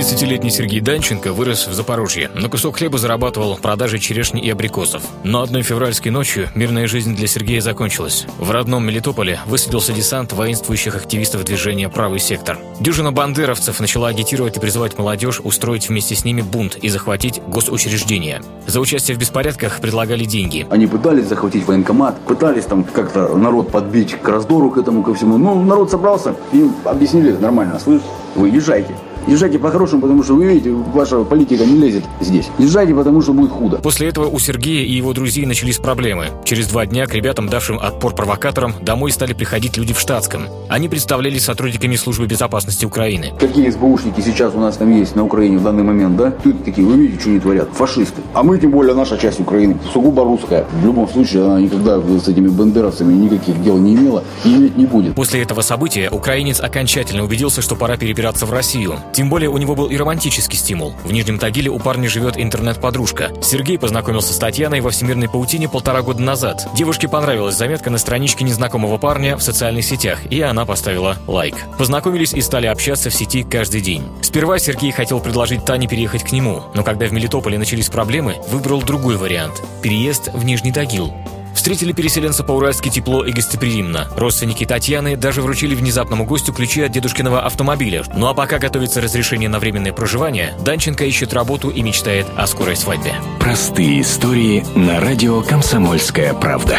30-летний Сергей Данченко вырос в Запорожье. На кусок хлеба зарабатывал продажей черешни и абрикосов. Но одной февральской ночью мирная жизнь для Сергея закончилась. В родном Мелитополе высадился десант воинствующих активистов движения «Правый сектор». Дюжина бандеровцев начала агитировать и призывать молодежь устроить вместе с ними бунт и захватить госучреждения. За участие в беспорядках предлагали деньги. Они пытались захватить военкомат, пытались там как-то народ подбить к раздору к этому, ко всему. Ну, народ собрался, им объяснили нормально. Слышь, вы езжайте. Езжайте по-хорошему, потому что вы видите, ваша политика не лезет здесь. Езжайте, потому что будет худо. После этого у Сергея и его друзей начались проблемы. Через два дня к ребятам, давшим отпор провокаторам, домой стали приходить люди в штатском. Они представлялись сотрудниками службы безопасности Украины. Какие СБУшники сейчас у нас там есть на Украине в данный момент, да? Тут такие, вы видите, что они творят? Фашисты. А мы, тем более, наша часть Украины, сугубо русская. В любом случае, она никогда с этими бандеровцами никаких дел не имела и иметь не будет. После этого события украинец окончательно убедился, что пора перебираться в Россию. Тем более у него был и романтический стимул. В Нижнем Тагиле у парня живет интернет-подружка. Сергей познакомился с Татьяной во всемирной паутине полтора года назад. Девушке понравилась заметка на страничке незнакомого парня в социальных сетях, и она поставила лайк. Познакомились и стали общаться в сети каждый день. Сперва Сергей хотел предложить Тане переехать к нему, но когда в Мелитополе начались проблемы, выбрал другой вариант – переезд в Нижний Тагил. Встретили переселенца по-уральски тепло и гостеприимно. Родственники Татьяны даже вручили внезапному гостю ключи от дедушкиного автомобиля. Ну а пока готовится разрешение на временное проживание, Данченко ищет работу и мечтает о скорой свадьбе. Простые истории на радио «Комсомольская правда».